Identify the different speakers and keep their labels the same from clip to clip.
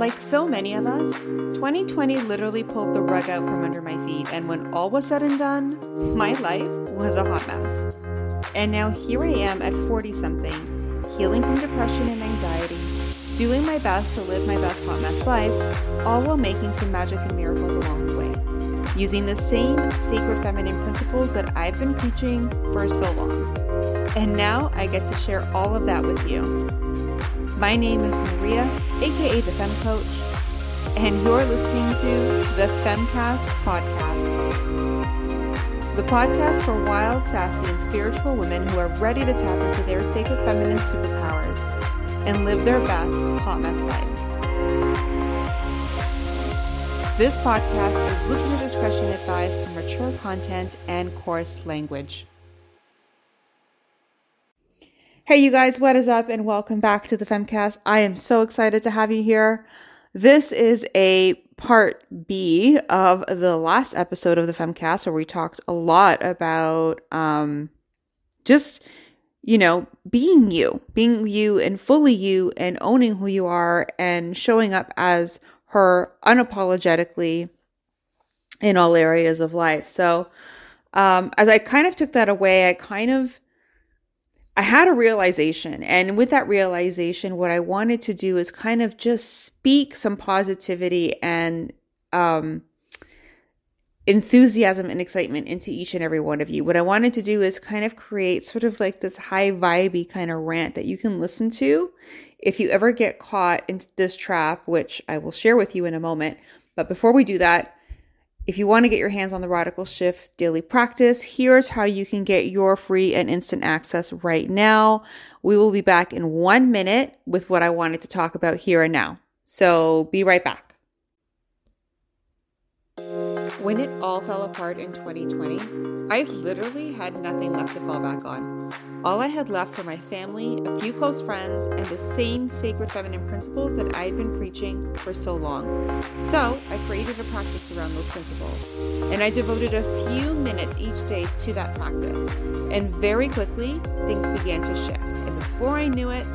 Speaker 1: Like so many of us, 2020 literally pulled the rug out from under my feet, and when all was said and done, my life was a hot mess. And now here I am at 40 something, healing from depression and anxiety, doing my best to live my best hot mess life, all while making some magic and miracles along the way, using the same sacred feminine principles that I've been preaching for so long. And now I get to share all of that with you. My name is Maria, aka the Fem Coach, and you're listening to the FemmeCast podcast. The podcast for wild, sassy, and spiritual women who are ready to tap into their sacred feminine superpowers and live their best hot mess life. This podcast is listener discretion advised for mature content and coarse language. Hey, you guys, what is up? And welcome back to the FemmeCast. I am so excited to have you here. This is a part B of the last episode of the FemmeCast where we talked a lot about um, just, you know, being you, being you and fully you and owning who you are and showing up as her unapologetically in all areas of life. So, um, as I kind of took that away, I kind of I had a realization. And with that realization, what I wanted to do is kind of just speak some positivity and um, enthusiasm and excitement into each and every one of you. What I wanted to do is kind of create sort of like this high vibey kind of rant that you can listen to if you ever get caught in this trap, which I will share with you in a moment. But before we do that, if you want to get your hands on the Radical Shift daily practice, here's how you can get your free and instant access right now. We will be back in one minute with what I wanted to talk about here and now. So be right back. When it all fell apart in 2020, I literally had nothing left to fall back on. All I had left were my family, a few close friends, and the same sacred feminine principles that I had been preaching for so long. So I created a practice around those principles, and I devoted a few minutes each day to that practice. And very quickly, things began to shift. And before I knew it,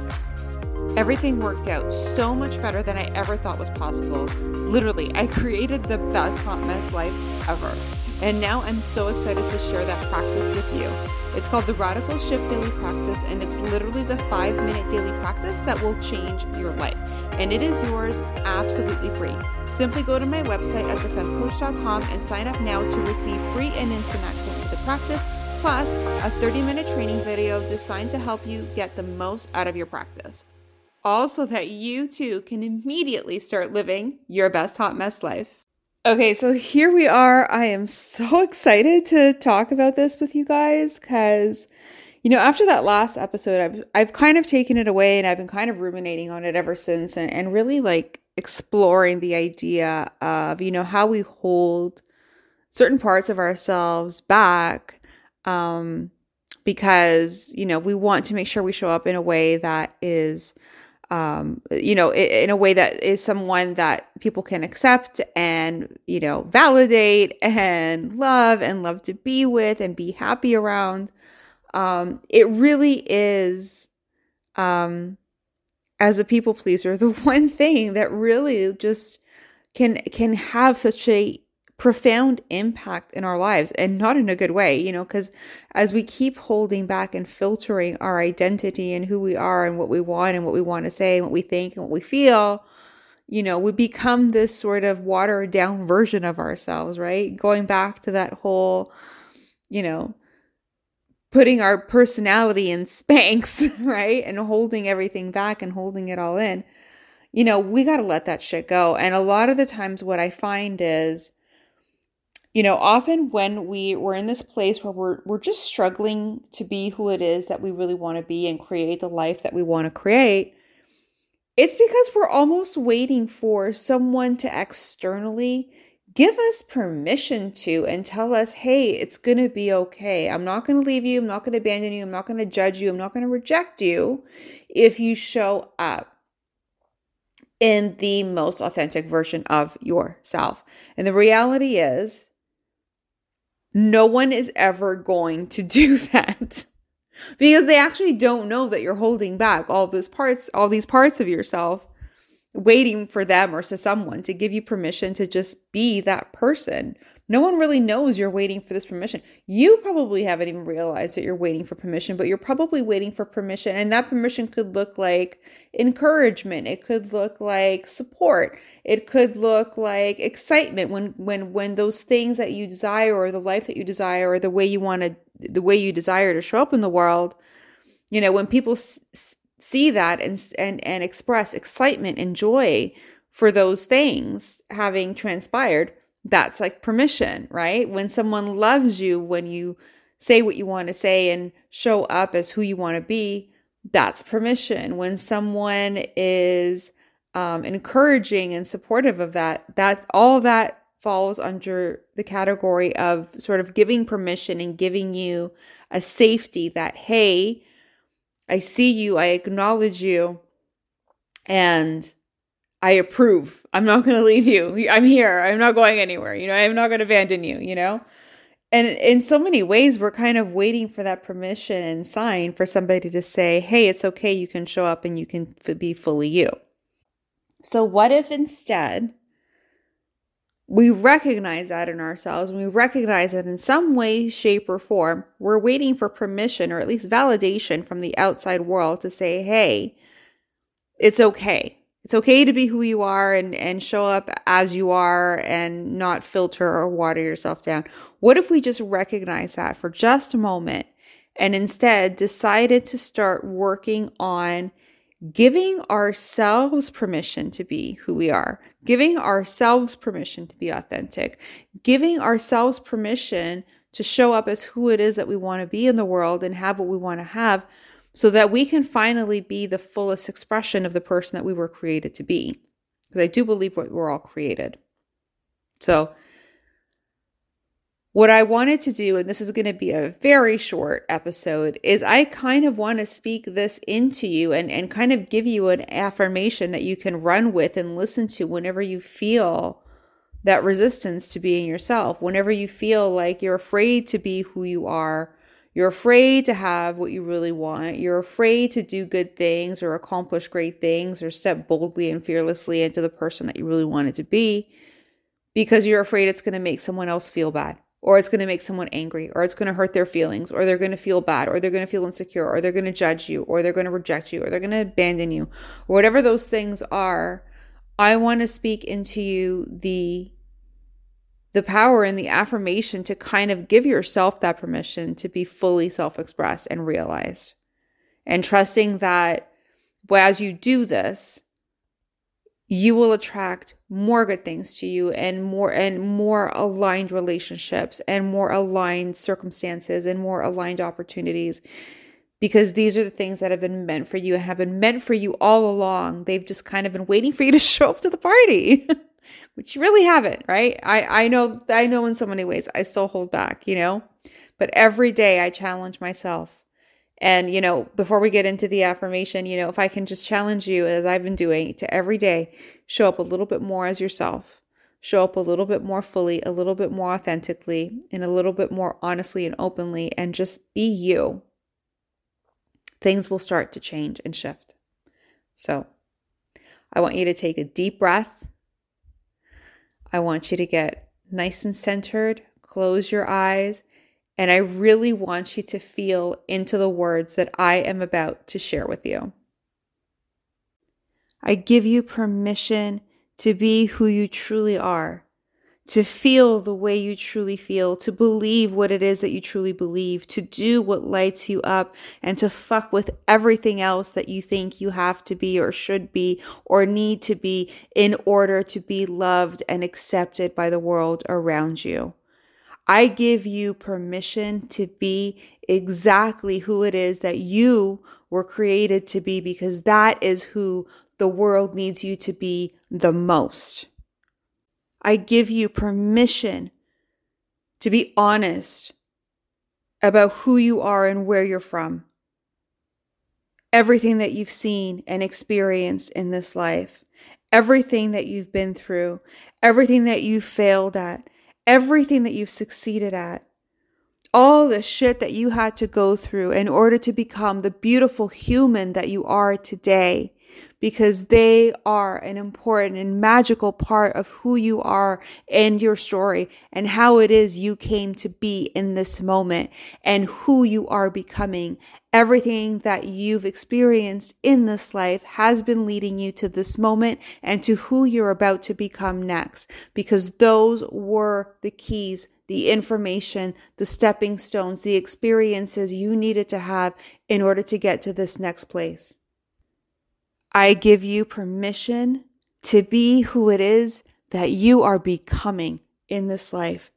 Speaker 1: Everything worked out so much better than I ever thought was possible. Literally, I created the best hot mess life ever. And now I'm so excited to share that practice with you. It's called the Radical Shift Daily Practice, and it's literally the five minute daily practice that will change your life. And it is yours absolutely free. Simply go to my website at thefemcoach.com and sign up now to receive free and instant access to the practice, plus a 30 minute training video designed to help you get the most out of your practice all so that you too can immediately start living your best hot mess life. Okay, so here we are. I am so excited to talk about this with you guys because you know, after that last episode, I've I've kind of taken it away and I've been kind of ruminating on it ever since and, and really like exploring the idea of, you know, how we hold certain parts of ourselves back um because, you know, we want to make sure we show up in a way that is um, you know, in a way that is someone that people can accept and, you know, validate and love and love to be with and be happy around. Um, it really is, um, as a people pleaser, the one thing that really just can can have such a profound impact in our lives and not in a good way, you know, because as we keep holding back and filtering our identity and who we are and what we want and what we want to say and what we think and what we feel, you know, we become this sort of watered down version of ourselves, right? Going back to that whole, you know, putting our personality in Spanx, right? And holding everything back and holding it all in. You know, we got to let that shit go. And a lot of the times, what I find is, you know, often when we we're in this place where we're we're just struggling to be who it is that we really want to be and create the life that we want to create, it's because we're almost waiting for someone to externally give us permission to and tell us, "Hey, it's going to be okay. I'm not going to leave you. I'm not going to abandon you. I'm not going to judge you. I'm not going to reject you if you show up." in the most authentic version of yourself. And the reality is, no one is ever going to do that. Because they actually don't know that you're holding back all those parts all these parts of yourself waiting for them or to someone to give you permission to just be that person. No one really knows you're waiting for this permission. You probably haven't even realized that you're waiting for permission, but you're probably waiting for permission. And that permission could look like encouragement. It could look like support. It could look like excitement when when when those things that you desire or the life that you desire or the way you want to the way you desire to show up in the world, you know, when people s- see that and and and express excitement and joy for those things having transpired that's like permission right? When someone loves you when you say what you want to say and show up as who you want to be that's permission. When someone is um, encouraging and supportive of that that all that falls under the category of sort of giving permission and giving you a safety that hey I see you, I acknowledge you, and I approve. I'm not going to leave you. I'm here. I'm not going anywhere. You know, I'm not going to abandon you, you know? And in so many ways, we're kind of waiting for that permission and sign for somebody to say, hey, it's okay. You can show up and you can be fully you. So, what if instead we recognize that in ourselves and we recognize that in some way, shape, or form, we're waiting for permission or at least validation from the outside world to say, hey, it's okay. It's okay to be who you are and, and show up as you are and not filter or water yourself down. What if we just recognize that for just a moment and instead decided to start working on giving ourselves permission to be who we are, giving ourselves permission to be authentic, giving ourselves permission to show up as who it is that we want to be in the world and have what we want to have so that we can finally be the fullest expression of the person that we were created to be. Because I do believe what we're all created. So, what I wanted to do, and this is going to be a very short episode, is I kind of want to speak this into you and, and kind of give you an affirmation that you can run with and listen to whenever you feel that resistance to being yourself, whenever you feel like you're afraid to be who you are, you're afraid to have what you really want, you're afraid to do good things or accomplish great things or step boldly and fearlessly into the person that you really wanted to be because you're afraid it's going to make someone else feel bad or it's going to make someone angry, or it's going to hurt their feelings, or they're going to feel bad, or they're going to feel insecure, or they're going to judge you, or they're going to reject you, or they're going to abandon you, or whatever those things are. I want to speak into you the the power and the affirmation to kind of give yourself that permission to be fully self-expressed and realized. And trusting that as you do this, you will attract more good things to you and more and more aligned relationships and more aligned circumstances and more aligned opportunities. Because these are the things that have been meant for you and have been meant for you all along. They've just kind of been waiting for you to show up to the party which you really haven't right? I i know i know in so many ways i still hold back you know? But every day i challenge myself and, you know, before we get into the affirmation, you know, if I can just challenge you, as I've been doing, to every day show up a little bit more as yourself, show up a little bit more fully, a little bit more authentically, and a little bit more honestly and openly, and just be you, things will start to change and shift. So, I want you to take a deep breath. I want you to get nice and centered, close your eyes and I really want you to feel into the words that I am about to share with you. I give you permission to be who you truly are, to feel the way you truly feel, to believe what it is that you truly believe, to do what lights you up, and to fuck with everything else that you think you have to be or should be or need to be in order to be loved and accepted by the world around you. I give you permission to be exactly who it is that you were created to be because that is who the world needs you to be the most. I give you permission to be honest about who you are and where you're from. Everything that you've seen and experienced in this life, everything that you've been through, everything that you failed at, everything that you've succeeded at, all the shit that you had to go through in order to become the beautiful human that you are today. Because they are an important and magical part of who you are and your story and how it is you came to be in this moment and who you are becoming. Everything that you've experienced in this life has been leading you to this moment and to who you're about to become next because those were the keys the information, the stepping stones, the experiences you needed to have in order to get to this next place. I give you permission to be who it is that you are becoming in this life.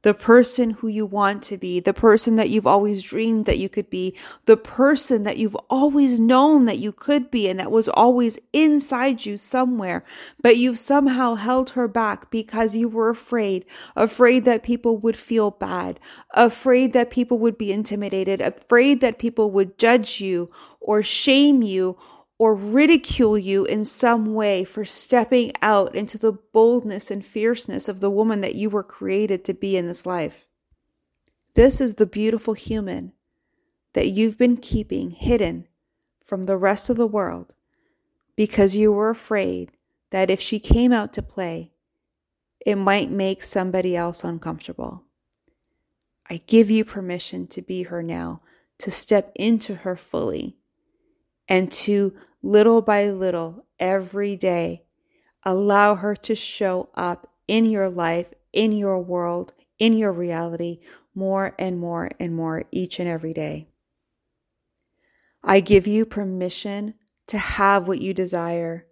Speaker 1: The person who you want to be, the person that you've always dreamed that you could be, the person that you've always known that you could be and that was always inside you somewhere, but you've somehow held her back because you were afraid, afraid that people would feel bad, afraid that people would be intimidated, afraid that people would judge you or shame you or ridicule you in some way for stepping out into the boldness and fierceness of the woman that you were created to be in this life. This is the beautiful human that you've been keeping hidden from the rest of the world because you were afraid that if she came out to play, it might make somebody else uncomfortable. I give you permission to be her now, to step into her fully, and to little by little, every day, allow her to show up in your life, in your world, in your reality more and more and more each and every day. I give you permission to have what you desire,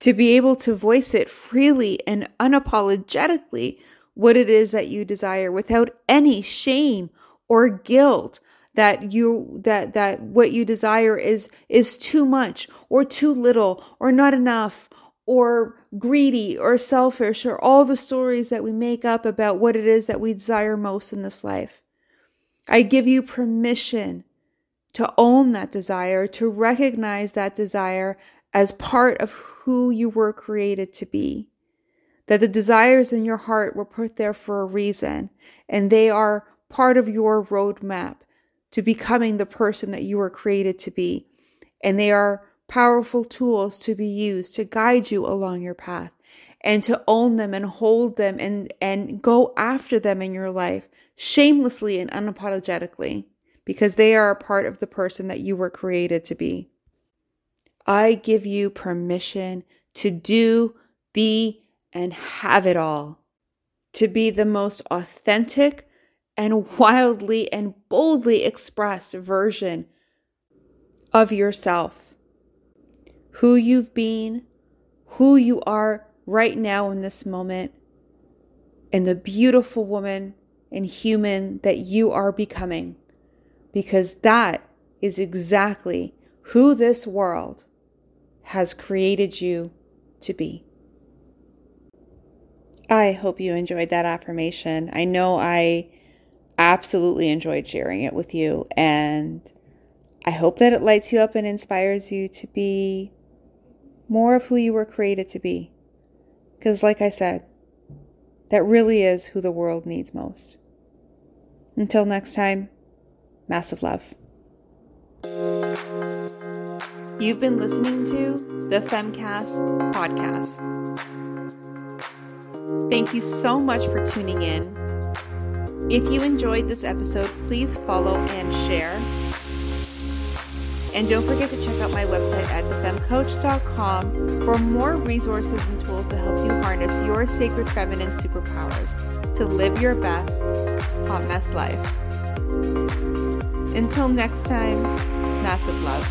Speaker 1: to be able to voice it freely and unapologetically what it is that you desire without any shame or guilt that you that that what you desire is is too much or too little or not enough or greedy or selfish or all the stories that we make up about what it is that we desire most in this life. I give you permission to own that desire, to recognize that desire as part of who you were created to be. That the desires in your heart were put there for a reason and they are part of your roadmap to becoming the person that you were created to be. And they are powerful tools to be used to guide you along your path and to own them and hold them and, and go after them in your life shamelessly and unapologetically because they are a part of the person that you were created to be. I give you permission to do, be, and have it all. To be the most authentic, and wildly and boldly expressed version of yourself. Who you've been, who you are right now in this moment, and the beautiful woman and human that you are becoming. Because that is exactly who this world has created you to be. I hope you enjoyed that affirmation. I know I absolutely enjoyed sharing it with you. And I hope that it lights you up and inspires you to be more of who you were created to be. Because, like I said, that really is who the world needs most. Until next time, massive love. You've been listening to the FemmeCast podcast. Thank you so much for tuning in if you enjoyed this episode, please follow and share. And don't forget to check out my website at thefemcoach.com for more resources and tools to help you harness your sacred feminine superpowers to live your best hot mess life. Until next time, massive love.